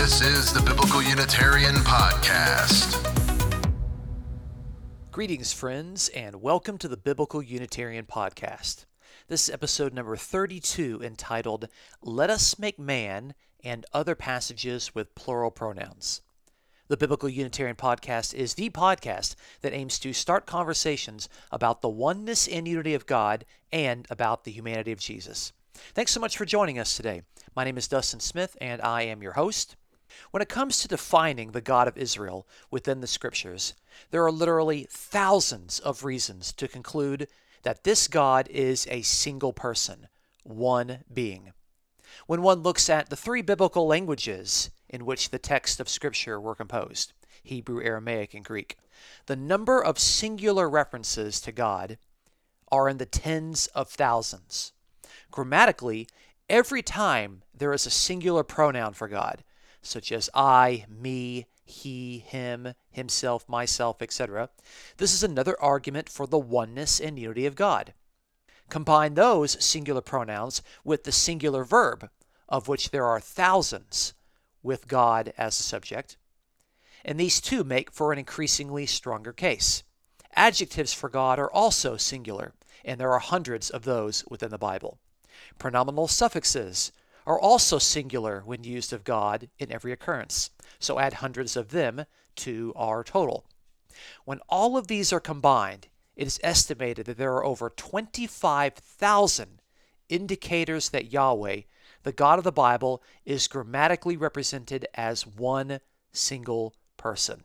This is the Biblical Unitarian Podcast. Greetings, friends, and welcome to the Biblical Unitarian Podcast. This is episode number 32 entitled Let Us Make Man and Other Passages with Plural Pronouns. The Biblical Unitarian Podcast is the podcast that aims to start conversations about the oneness and unity of God and about the humanity of Jesus. Thanks so much for joining us today. My name is Dustin Smith, and I am your host. When it comes to defining the God of Israel within the Scriptures, there are literally thousands of reasons to conclude that this God is a single person, one being. When one looks at the three biblical languages in which the texts of Scripture were composed Hebrew, Aramaic, and Greek the number of singular references to God are in the tens of thousands. Grammatically, every time there is a singular pronoun for God, such as I, me, he, him, himself, myself, etc., this is another argument for the oneness and unity of God. Combine those singular pronouns with the singular verb, of which there are thousands, with God as the subject, and these two make for an increasingly stronger case. Adjectives for God are also singular, and there are hundreds of those within the Bible. Pronominal suffixes are also singular when used of God in every occurrence, so add hundreds of them to our total. When all of these are combined, it is estimated that there are over 25,000 indicators that Yahweh, the God of the Bible, is grammatically represented as one single person.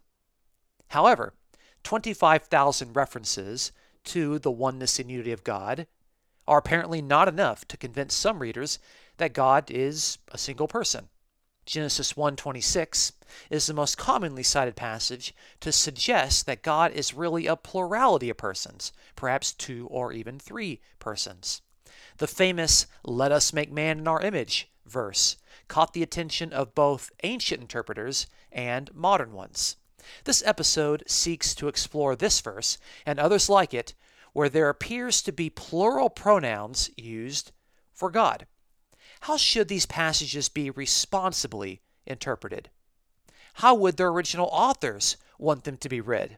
However, 25,000 references to the oneness and unity of God are apparently not enough to convince some readers that God is a single person. Genesis 1:26 is the most commonly cited passage to suggest that God is really a plurality of persons, perhaps two or even three persons. The famous let us make man in our image verse caught the attention of both ancient interpreters and modern ones. This episode seeks to explore this verse and others like it where there appears to be plural pronouns used for God. How should these passages be responsibly interpreted? How would their original authors want them to be read?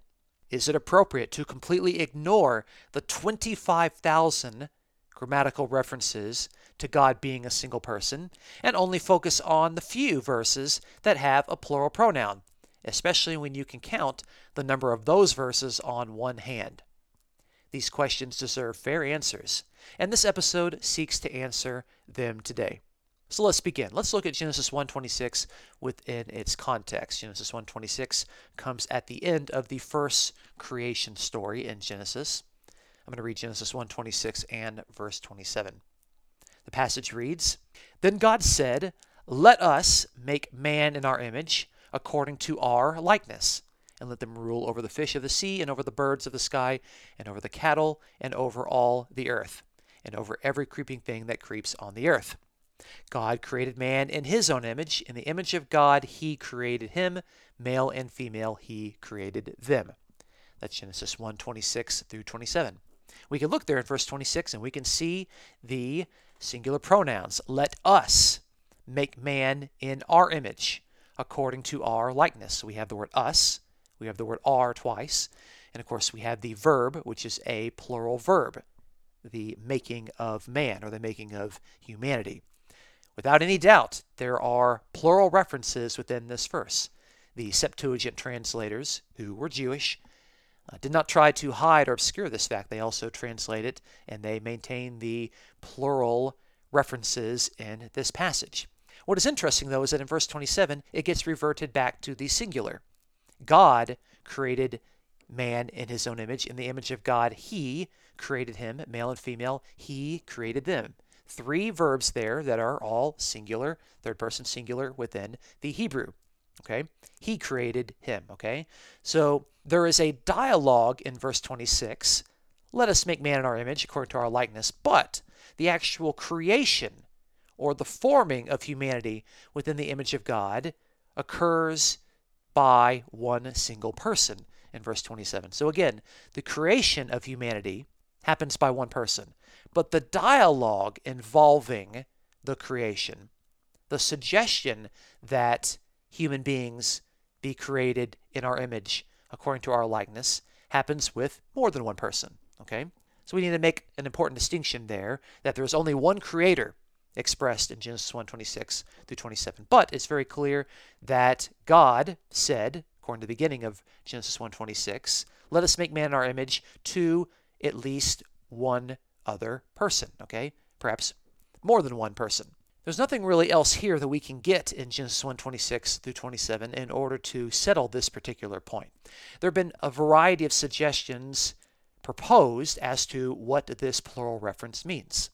Is it appropriate to completely ignore the 25,000 grammatical references to God being a single person and only focus on the few verses that have a plural pronoun, especially when you can count the number of those verses on one hand? These questions deserve fair answers, and this episode seeks to answer them today. So let's begin. Let's look at Genesis 1:26 within its context. Genesis 1:26 comes at the end of the first creation story in Genesis. I'm going to read Genesis 1:26 and verse 27. The passage reads, "Then God said, Let us make man in our image, according to our likeness." and let them rule over the fish of the sea, and over the birds of the sky, and over the cattle, and over all the earth, and over every creeping thing that creeps on the earth. God created man in his own image. In the image of God, he created him. Male and female, he created them. That's Genesis 1 26 through 27. We can look there in verse 26 and we can see the singular pronouns. Let us make man in our image, according to our likeness. So we have the word us, we have the word are twice. And of course, we have the verb, which is a plural verb, the making of man or the making of humanity. Without any doubt, there are plural references within this verse. The Septuagint translators, who were Jewish, uh, did not try to hide or obscure this fact. They also translate it and they maintain the plural references in this passage. What is interesting, though, is that in verse 27, it gets reverted back to the singular. God created man in his own image. In the image of God, he created him, male and female. He created them. Three verbs there that are all singular, third person singular within the Hebrew. Okay? He created him. Okay? So there is a dialogue in verse 26. Let us make man in our image according to our likeness. But the actual creation or the forming of humanity within the image of God occurs by one single person in verse 27. So again, the creation of humanity happens by one person, but the dialogue involving the creation, the suggestion that human beings be created in our image according to our likeness happens with more than one person. Okay? So we need to make an important distinction there that there's only one creator expressed in Genesis 1 26 through 27. But it's very clear that God said, according to the beginning of Genesis 1 26, let us make man in our image to at least one other person. Okay? Perhaps more than one person. There's nothing really else here that we can get in Genesis 1 26 through 27 in order to settle this particular point. There have been a variety of suggestions proposed as to what this plural reference means.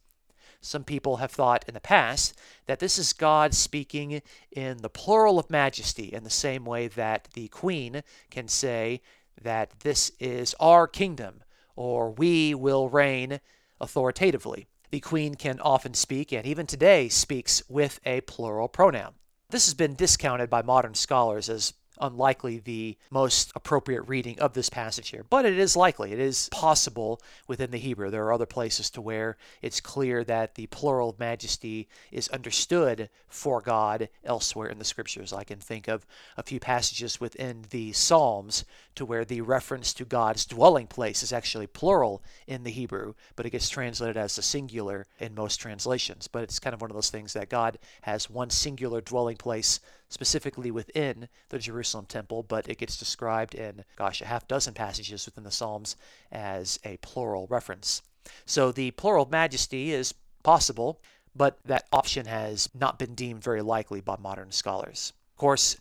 Some people have thought in the past that this is God speaking in the plural of majesty, in the same way that the queen can say that this is our kingdom, or we will reign authoritatively. The queen can often speak, and even today speaks, with a plural pronoun. This has been discounted by modern scholars as unlikely the most appropriate reading of this passage here, but it is likely. It is possible within the Hebrew. There are other places to where it's clear that the plural majesty is understood for God elsewhere in the scriptures. I can think of a few passages within the Psalms to where the reference to God's dwelling place is actually plural in the Hebrew, but it gets translated as a singular in most translations. But it's kind of one of those things that God has one singular dwelling place specifically within the Jerusalem temple, but it gets described in, gosh, a half dozen passages within the Psalms as a plural reference. So the plural majesty is possible, but that option has not been deemed very likely by modern scholars. Of course,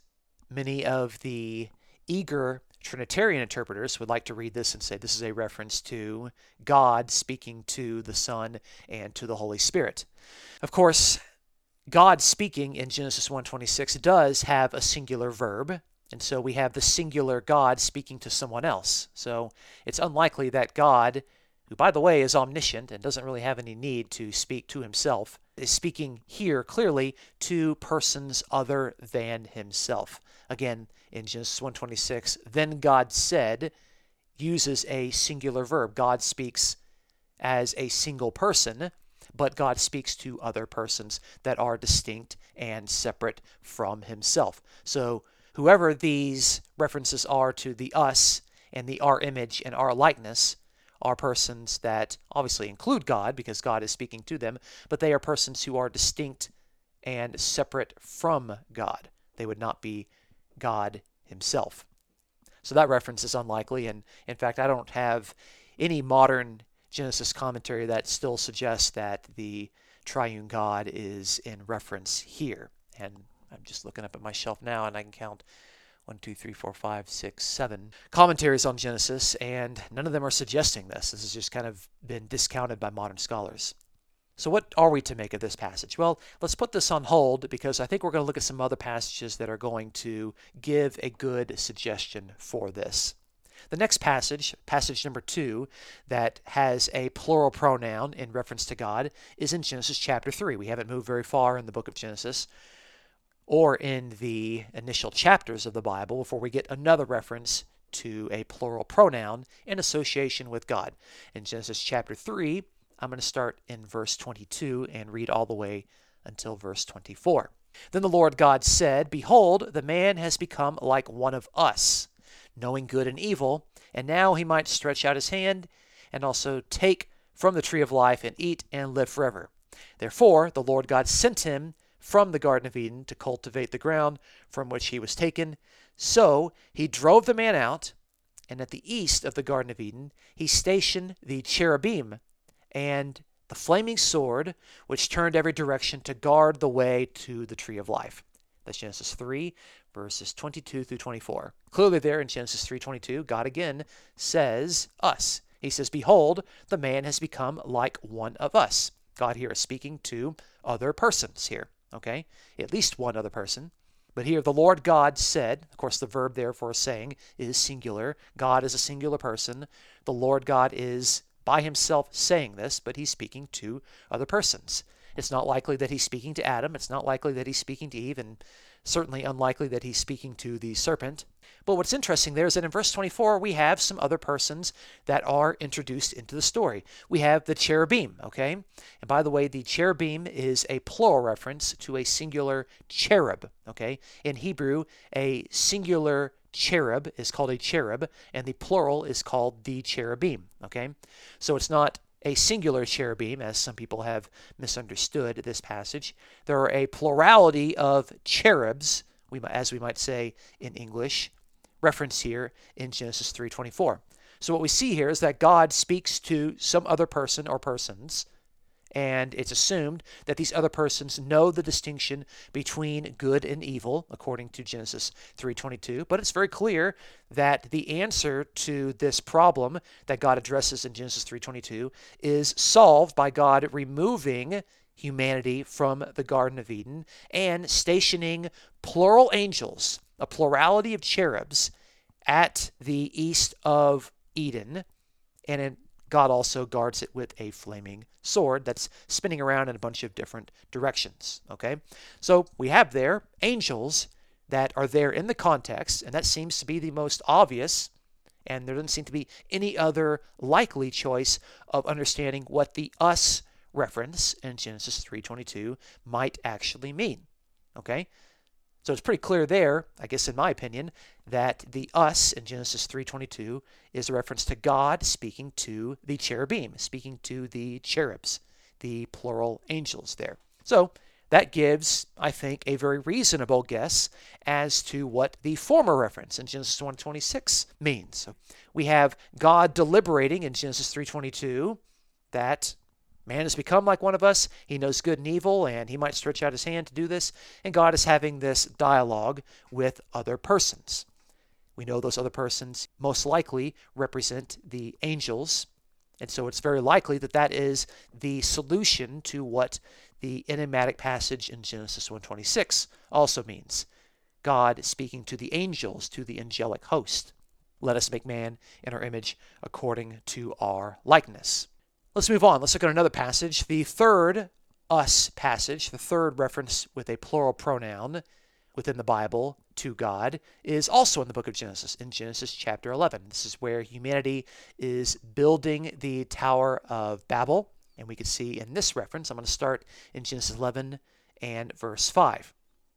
many of the eager Trinitarian interpreters would like to read this and say this is a reference to God speaking to the Son and to the Holy Spirit. Of course, God speaking in Genesis 1:26 does have a singular verb, and so we have the singular God speaking to someone else. So it's unlikely that God, who by the way is omniscient and doesn't really have any need to speak to himself, is speaking here clearly to persons other than himself. Again, in Genesis 1:26, then God said uses a singular verb. God speaks as a single person but God speaks to other persons that are distinct and separate from himself. So, whoever these references are to the us and the our image and our likeness are persons that obviously include God because God is speaking to them, but they are persons who are distinct and separate from God. They would not be God himself. So that reference is unlikely, and in fact, I don't have any modern Genesis commentary that still suggests that the triune God is in reference here. And I'm just looking up at my shelf now and I can count one, two, three, four, five, six, seven commentaries on Genesis, and none of them are suggesting this. This has just kind of been discounted by modern scholars. So, what are we to make of this passage? Well, let's put this on hold because I think we're going to look at some other passages that are going to give a good suggestion for this. The next passage, passage number two, that has a plural pronoun in reference to God, is in Genesis chapter 3. We haven't moved very far in the book of Genesis or in the initial chapters of the Bible before we get another reference to a plural pronoun in association with God. In Genesis chapter 3, I'm going to start in verse 22 and read all the way until verse 24. Then the Lord God said, Behold, the man has become like one of us knowing good and evil, and now he might stretch out his hand and also take from the tree of life and eat and live forever. Therefore, the Lord God sent him from the Garden of Eden to cultivate the ground from which he was taken. So he drove the man out, and at the east of the Garden of Eden he stationed the cherubim and the flaming sword, which turned every direction to guard the way to the tree of life. That's Genesis 3, verses 22 through 24. Clearly there in Genesis 3:22, God again says us. He says, "Behold, the man has become like one of us." God here is speaking to other persons here, okay? At least one other person. But here the Lord God said, of course the verb there for saying is singular. God is a singular person. The Lord God is by himself saying this, but he's speaking to other persons. It's not likely that he's speaking to Adam. It's not likely that he's speaking to Eve, and certainly unlikely that he's speaking to the serpent. But what's interesting there is that in verse 24, we have some other persons that are introduced into the story. We have the cherubim, okay? And by the way, the cherubim is a plural reference to a singular cherub, okay? In Hebrew, a singular cherub is called a cherub, and the plural is called the cherubim, okay? So it's not a singular cherubim, as some people have misunderstood this passage. There are a plurality of cherubs, we, as we might say in English, referenced here in Genesis 3:24. So what we see here is that God speaks to some other person or persons and it's assumed that these other persons know the distinction between good and evil according to Genesis 3:22 but it's very clear that the answer to this problem that God addresses in Genesis 3:22 is solved by God removing humanity from the garden of Eden and stationing plural angels a plurality of cherubs at the east of Eden and in God also guards it with a flaming sword that's spinning around in a bunch of different directions. Okay? So we have there angels that are there in the context, and that seems to be the most obvious, and there doesn't seem to be any other likely choice of understanding what the us reference in Genesis 3:22 might actually mean. Okay? So it's pretty clear there, I guess in my opinion, that the us in Genesis 3:22 is a reference to God speaking to the cherubim, speaking to the cherubs, the plural angels there. So that gives, I think, a very reasonable guess as to what the former reference in Genesis 1:26 means. So we have God deliberating in Genesis 3:22 that Man has become like one of us. He knows good and evil, and he might stretch out his hand to do this. And God is having this dialogue with other persons. We know those other persons most likely represent the angels. And so it's very likely that that is the solution to what the enigmatic passage in Genesis 1:26 also means. God speaking to the angels, to the angelic host. Let us make man in our image according to our likeness. Let's move on. Let's look at another passage. The third us passage, the third reference with a plural pronoun within the Bible to God, is also in the book of Genesis, in Genesis chapter 11. This is where humanity is building the Tower of Babel. And we can see in this reference, I'm going to start in Genesis 11 and verse 5.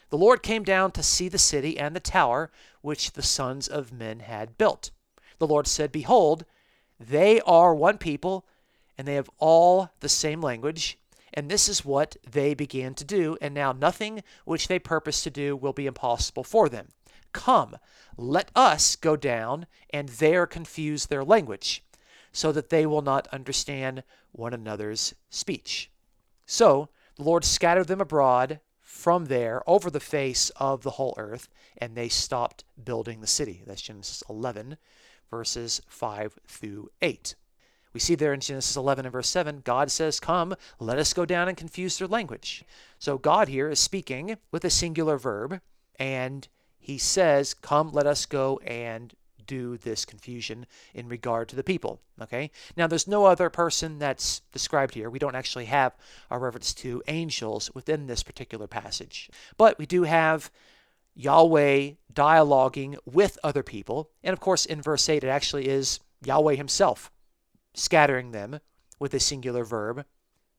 The Lord came down to see the city and the tower which the sons of men had built. The Lord said, Behold, they are one people and they have all the same language. And this is what they began to do, and now nothing which they purpose to do will be impossible for them. Come, let us go down and there confuse their language, so that they will not understand one another's speech. So the Lord scattered them abroad from there over the face of the whole earth, and they stopped building the city. That's Genesis 11, verses 5 through 8. We see there in Genesis 11 and verse 7, God says, Come, let us go down and confuse their language. So God here is speaking with a singular verb, and he says, Come, let us go and do this confusion in regard to the people. Okay? Now, there's no other person that's described here. We don't actually have a reference to angels within this particular passage. But we do have Yahweh dialoguing with other people. And of course, in verse 8, it actually is Yahweh himself scattering them with a singular verb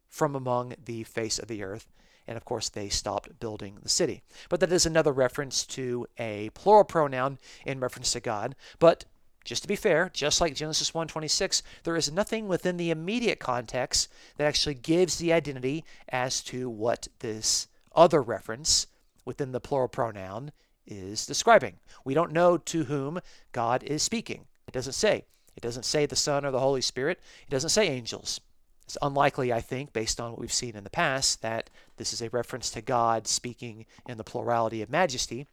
from among the face of the earth. And of course, they stopped building the city. But that is another reference to a plural pronoun in reference to God. But just to be fair, just like Genesis 1:26, there is nothing within the immediate context that actually gives the identity as to what this other reference within the plural pronoun is describing. We don't know to whom God is speaking. It doesn't say. It doesn't say the Son or the Holy Spirit. It doesn't say angels. It's unlikely, I think, based on what we've seen in the past, that this is a reference to God speaking in the plurality of majesty.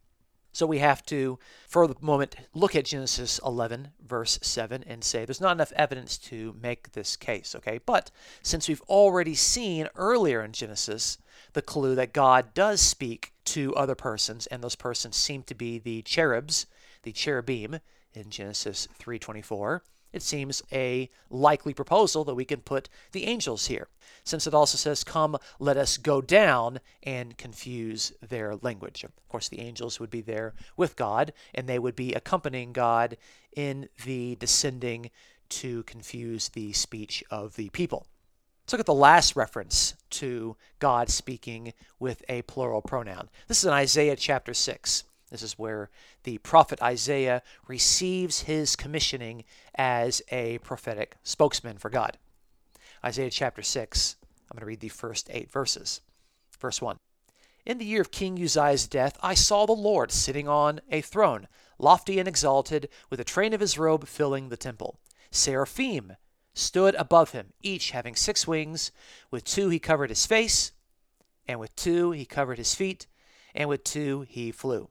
So we have to, for the moment, look at Genesis 11, verse 7, and say there's not enough evidence to make this case, okay? But since we've already seen earlier in Genesis the clue that God does speak to other persons, and those persons seem to be the cherubs, the cherubim in Genesis 3:24, it seems a likely proposal that we can put the angels here, since it also says, Come, let us go down and confuse their language. Of course, the angels would be there with God, and they would be accompanying God in the descending to confuse the speech of the people. Let's look at the last reference to God speaking with a plural pronoun. This is in Isaiah chapter 6. This is where the prophet Isaiah receives his commissioning as a prophetic spokesman for God. Isaiah chapter 6, I'm going to read the first eight verses. Verse 1 In the year of King Uzziah's death, I saw the Lord sitting on a throne, lofty and exalted, with a train of his robe filling the temple. Seraphim stood above him, each having six wings. With two he covered his face, and with two he covered his feet, and with two he flew.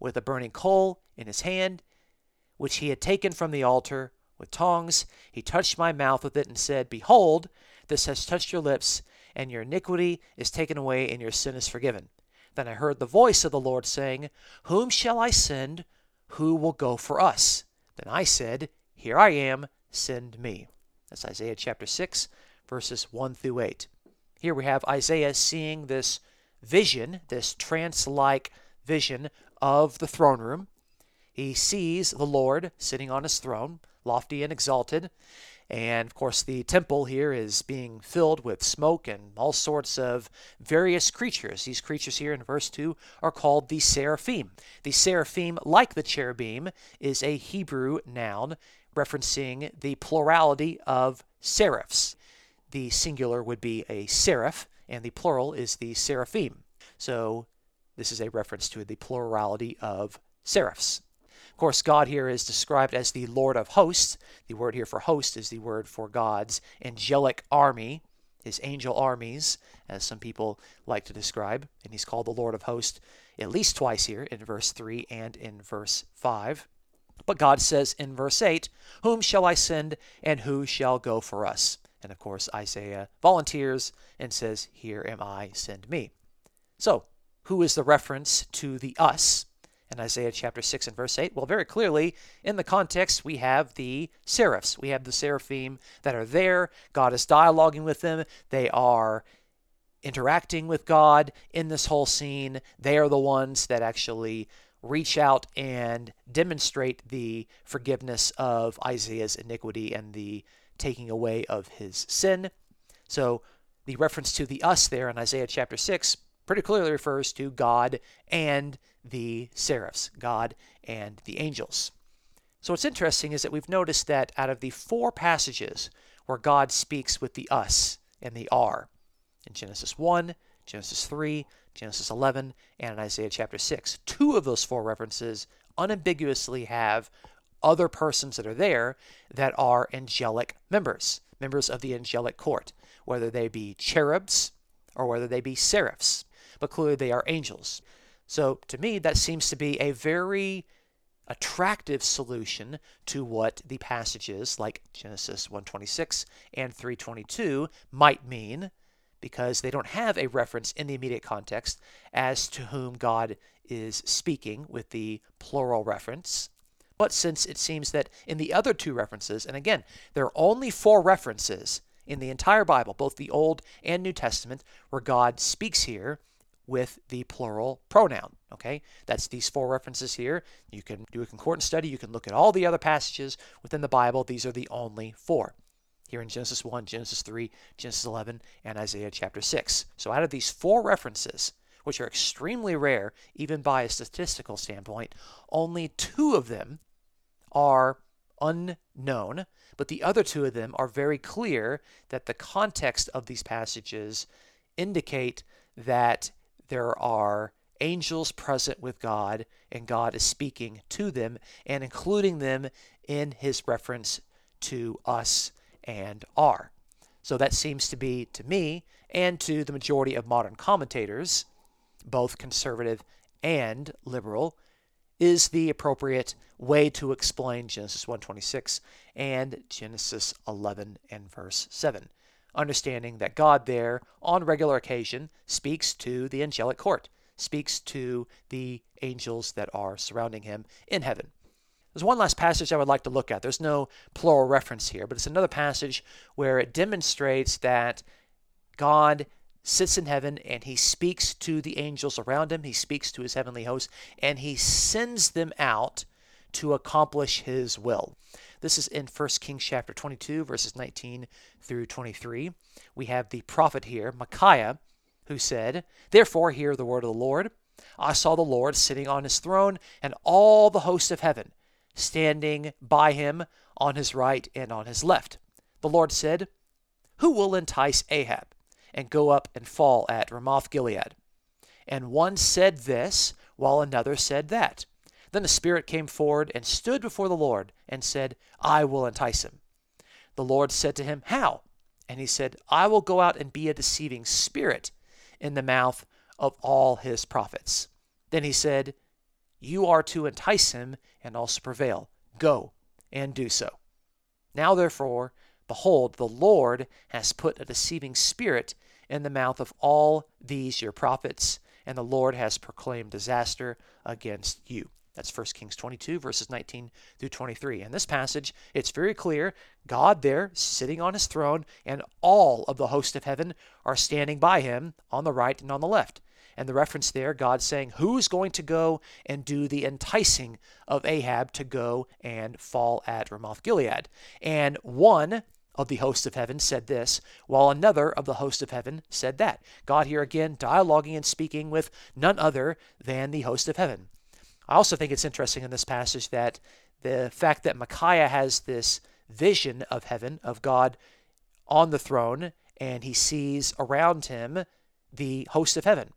with a burning coal in his hand, which he had taken from the altar with tongs. He touched my mouth with it and said, Behold, this has touched your lips, and your iniquity is taken away, and your sin is forgiven. Then I heard the voice of the Lord saying, Whom shall I send? Who will go for us? Then I said, Here I am, send me. That's Isaiah chapter 6, verses 1 through 8. Here we have Isaiah seeing this vision, this trance like vision of the throne room. He sees the Lord sitting on his throne, lofty and exalted. And of course, the temple here is being filled with smoke and all sorts of various creatures. These creatures here in verse 2 are called the seraphim. The seraphim, like the cherubim, is a Hebrew noun referencing the plurality of seraphs. The singular would be a seraph, and the plural is the seraphim. So this is a reference to the plurality of seraphs. Of course, God here is described as the Lord of hosts. The word here for host is the word for God's angelic army, his angel armies, as some people like to describe. And he's called the Lord of hosts at least twice here in verse 3 and in verse 5. But God says in verse 8, Whom shall I send, and who shall go for us? And of course, Isaiah volunteers and says, Here am I, send me. So, who is the reference to the us in Isaiah chapter 6 and verse 8? Well, very clearly, in the context, we have the seraphs. We have the seraphim that are there. God is dialoguing with them. They are interacting with God in this whole scene. They are the ones that actually reach out and demonstrate the forgiveness of Isaiah's iniquity and the taking away of his sin. So, the reference to the us there in Isaiah chapter 6 pretty clearly refers to God and the seraphs, God and the angels. So what's interesting is that we've noticed that out of the four passages where God speaks with the us and the are, in Genesis 1, Genesis 3, Genesis 11, and in Isaiah chapter 6, two of those four references unambiguously have other persons that are there that are angelic members, members of the angelic court, whether they be cherubs or whether they be seraphs but clearly they are angels. So to me, that seems to be a very attractive solution to what the passages like Genesis 126 and 322 might mean because they don't have a reference in the immediate context as to whom God is speaking with the plural reference. But since it seems that in the other two references, and again, there are only four references in the entire Bible, both the Old and New Testament, where God speaks here with the plural pronoun. Okay, that's these four references here. You can do a concordance study. You can look at all the other passages within the Bible. These are the only four. Here in Genesis 1, Genesis 3, Genesis 11, and Isaiah chapter 6. So out of these four references, which are extremely rare, even by a statistical standpoint, only two of them are unknown, but the other two of them are very clear that the context of these passages indicate that there are angels present with God, and God is speaking to them and including them in his reference to us and are. So that seems to be, to me, and to the majority of modern commentators, both conservative and liberal, is the appropriate way to explain Genesis 1:26 and Genesis 11 and verse 7, understanding that God there on regular occasion speaks to the angelic court, speaks to the angels that are surrounding him in heaven. There's one last passage I would like to look at. There's no plural reference here, but it's another passage where it demonstrates that God sits in heaven and he speaks to the angels around him. He speaks to his heavenly host and he sends them out to accomplish his will. This is in 1 Kings chapter 22, verses 19 through 23. We have the prophet here, Micaiah, who said, Therefore, hear the word of the Lord. I saw the Lord sitting on his throne, and all the hosts of heaven standing by him on his right and on his left. The Lord said, Who will entice Ahab and go up and fall at Ramoth Gilead? And one said this, while another said that. Then the Spirit came forward and stood before the Lord and said, I will entice him. The Lord said to him, How? And he said, I will go out and be a deceiving spirit in the mouth of all his prophets. Then he said, You are to entice him and also prevail. Go and do so. Now, therefore, behold, the Lord has put a deceiving spirit in the mouth of all these your prophets, and the Lord has proclaimed disaster against you. That's 1 Kings 22, verses 19 through 23. In this passage, it's very clear God there sitting on his throne, and all of the host of heaven are standing by him on the right and on the left. And the reference there, God saying, Who's going to go and do the enticing of Ahab to go and fall at Ramoth Gilead? And one of the host of heaven said this, while another of the host of heaven said that. God here again dialoguing and speaking with none other than the host of heaven. I also think it's interesting in this passage that the fact that Micaiah has this vision of heaven, of God on the throne, and he sees around him the host of heaven.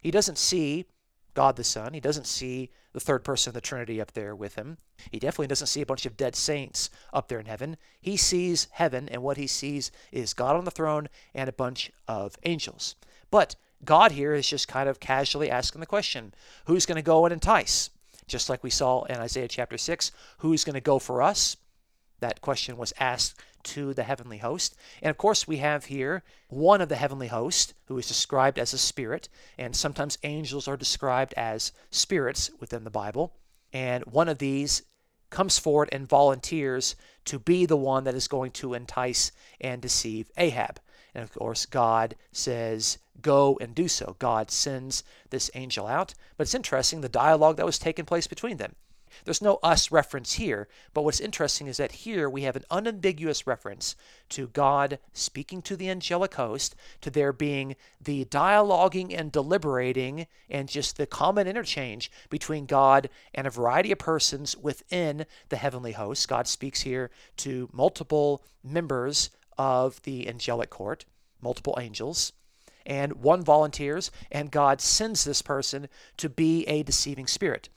He doesn't see God the Son. He doesn't see the third person of the Trinity up there with him. He definitely doesn't see a bunch of dead saints up there in heaven. He sees heaven, and what he sees is God on the throne and a bunch of angels. But God here is just kind of casually asking the question who's going to go and entice? Just like we saw in Isaiah chapter 6, who's going to go for us? That question was asked to the heavenly host. And of course, we have here one of the heavenly host who is described as a spirit, and sometimes angels are described as spirits within the Bible. And one of these comes forward and volunteers to be the one that is going to entice and deceive Ahab. And of course, God says, Go and do so. God sends this angel out. But it's interesting the dialogue that was taking place between them. There's no us reference here, but what's interesting is that here we have an unambiguous reference to God speaking to the angelic host, to there being the dialoguing and deliberating and just the common interchange between God and a variety of persons within the heavenly host. God speaks here to multiple members of the angelic court, multiple angels, and one volunteers, and God sends this person to be a deceiving spirit.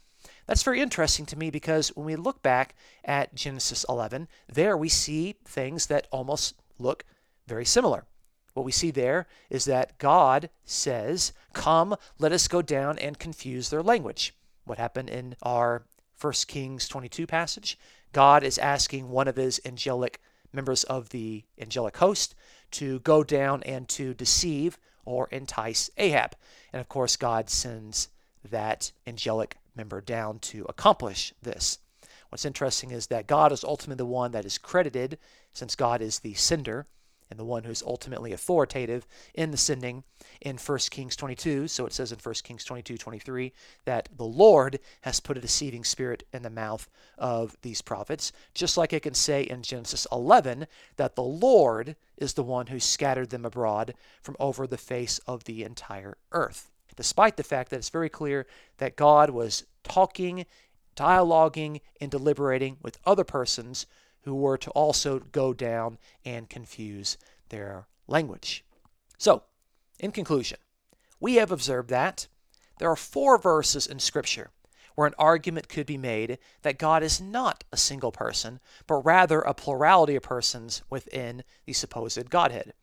That's very interesting to me because when we look back at Genesis 11, there we see things that almost look very similar. What we see there is that God says, Come, let us go down and confuse their language. What happened in our 1 Kings 22 passage? God is asking one of his angelic members of the angelic host to go down and to deceive or entice Ahab. And of course, God sends that angelic member down to accomplish this. What's interesting is that God is ultimately the one that is credited, since God is the sender and the one who's ultimately authoritative in the sending in 1 Kings 22. So it says in 1 Kings 22 23 that the Lord has put a deceiving spirit in the mouth of these prophets, just like it can say in Genesis 11 that the Lord is the one who scattered them abroad from over the face of the entire earth. Despite the fact that it's very clear that God was talking, dialoguing, and deliberating with other persons who were to also go down and confuse their language. So, in conclusion, we have observed that there are four verses in Scripture where an argument could be made that God is not a single person, but rather a plurality of persons within the supposed Godhead.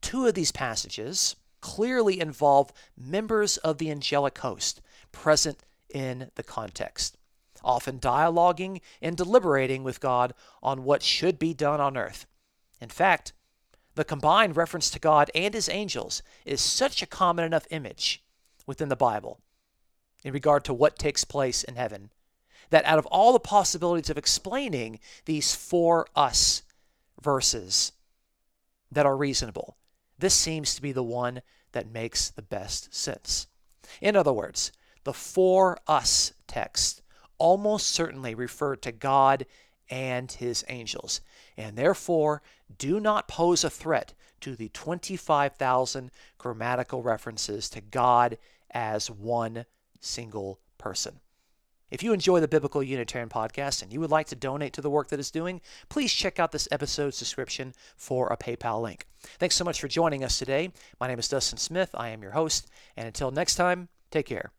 Two of these passages clearly involve members of the angelic host present in the context, often dialoguing and deliberating with God on what should be done on earth. In fact, the combined reference to God and his angels is such a common enough image within the Bible in regard to what takes place in heaven that out of all the possibilities of explaining these for us verses that are reasonable, this seems to be the one that makes the best sense. In other words, the four us text almost certainly refer to God and his angels, and therefore do not pose a threat to the 25,000 grammatical references to God as one single person. If you enjoy the Biblical Unitarian podcast and you would like to donate to the work that it's doing, please check out this episode's description for a PayPal link. Thanks so much for joining us today. My name is Dustin Smith. I am your host. And until next time, take care.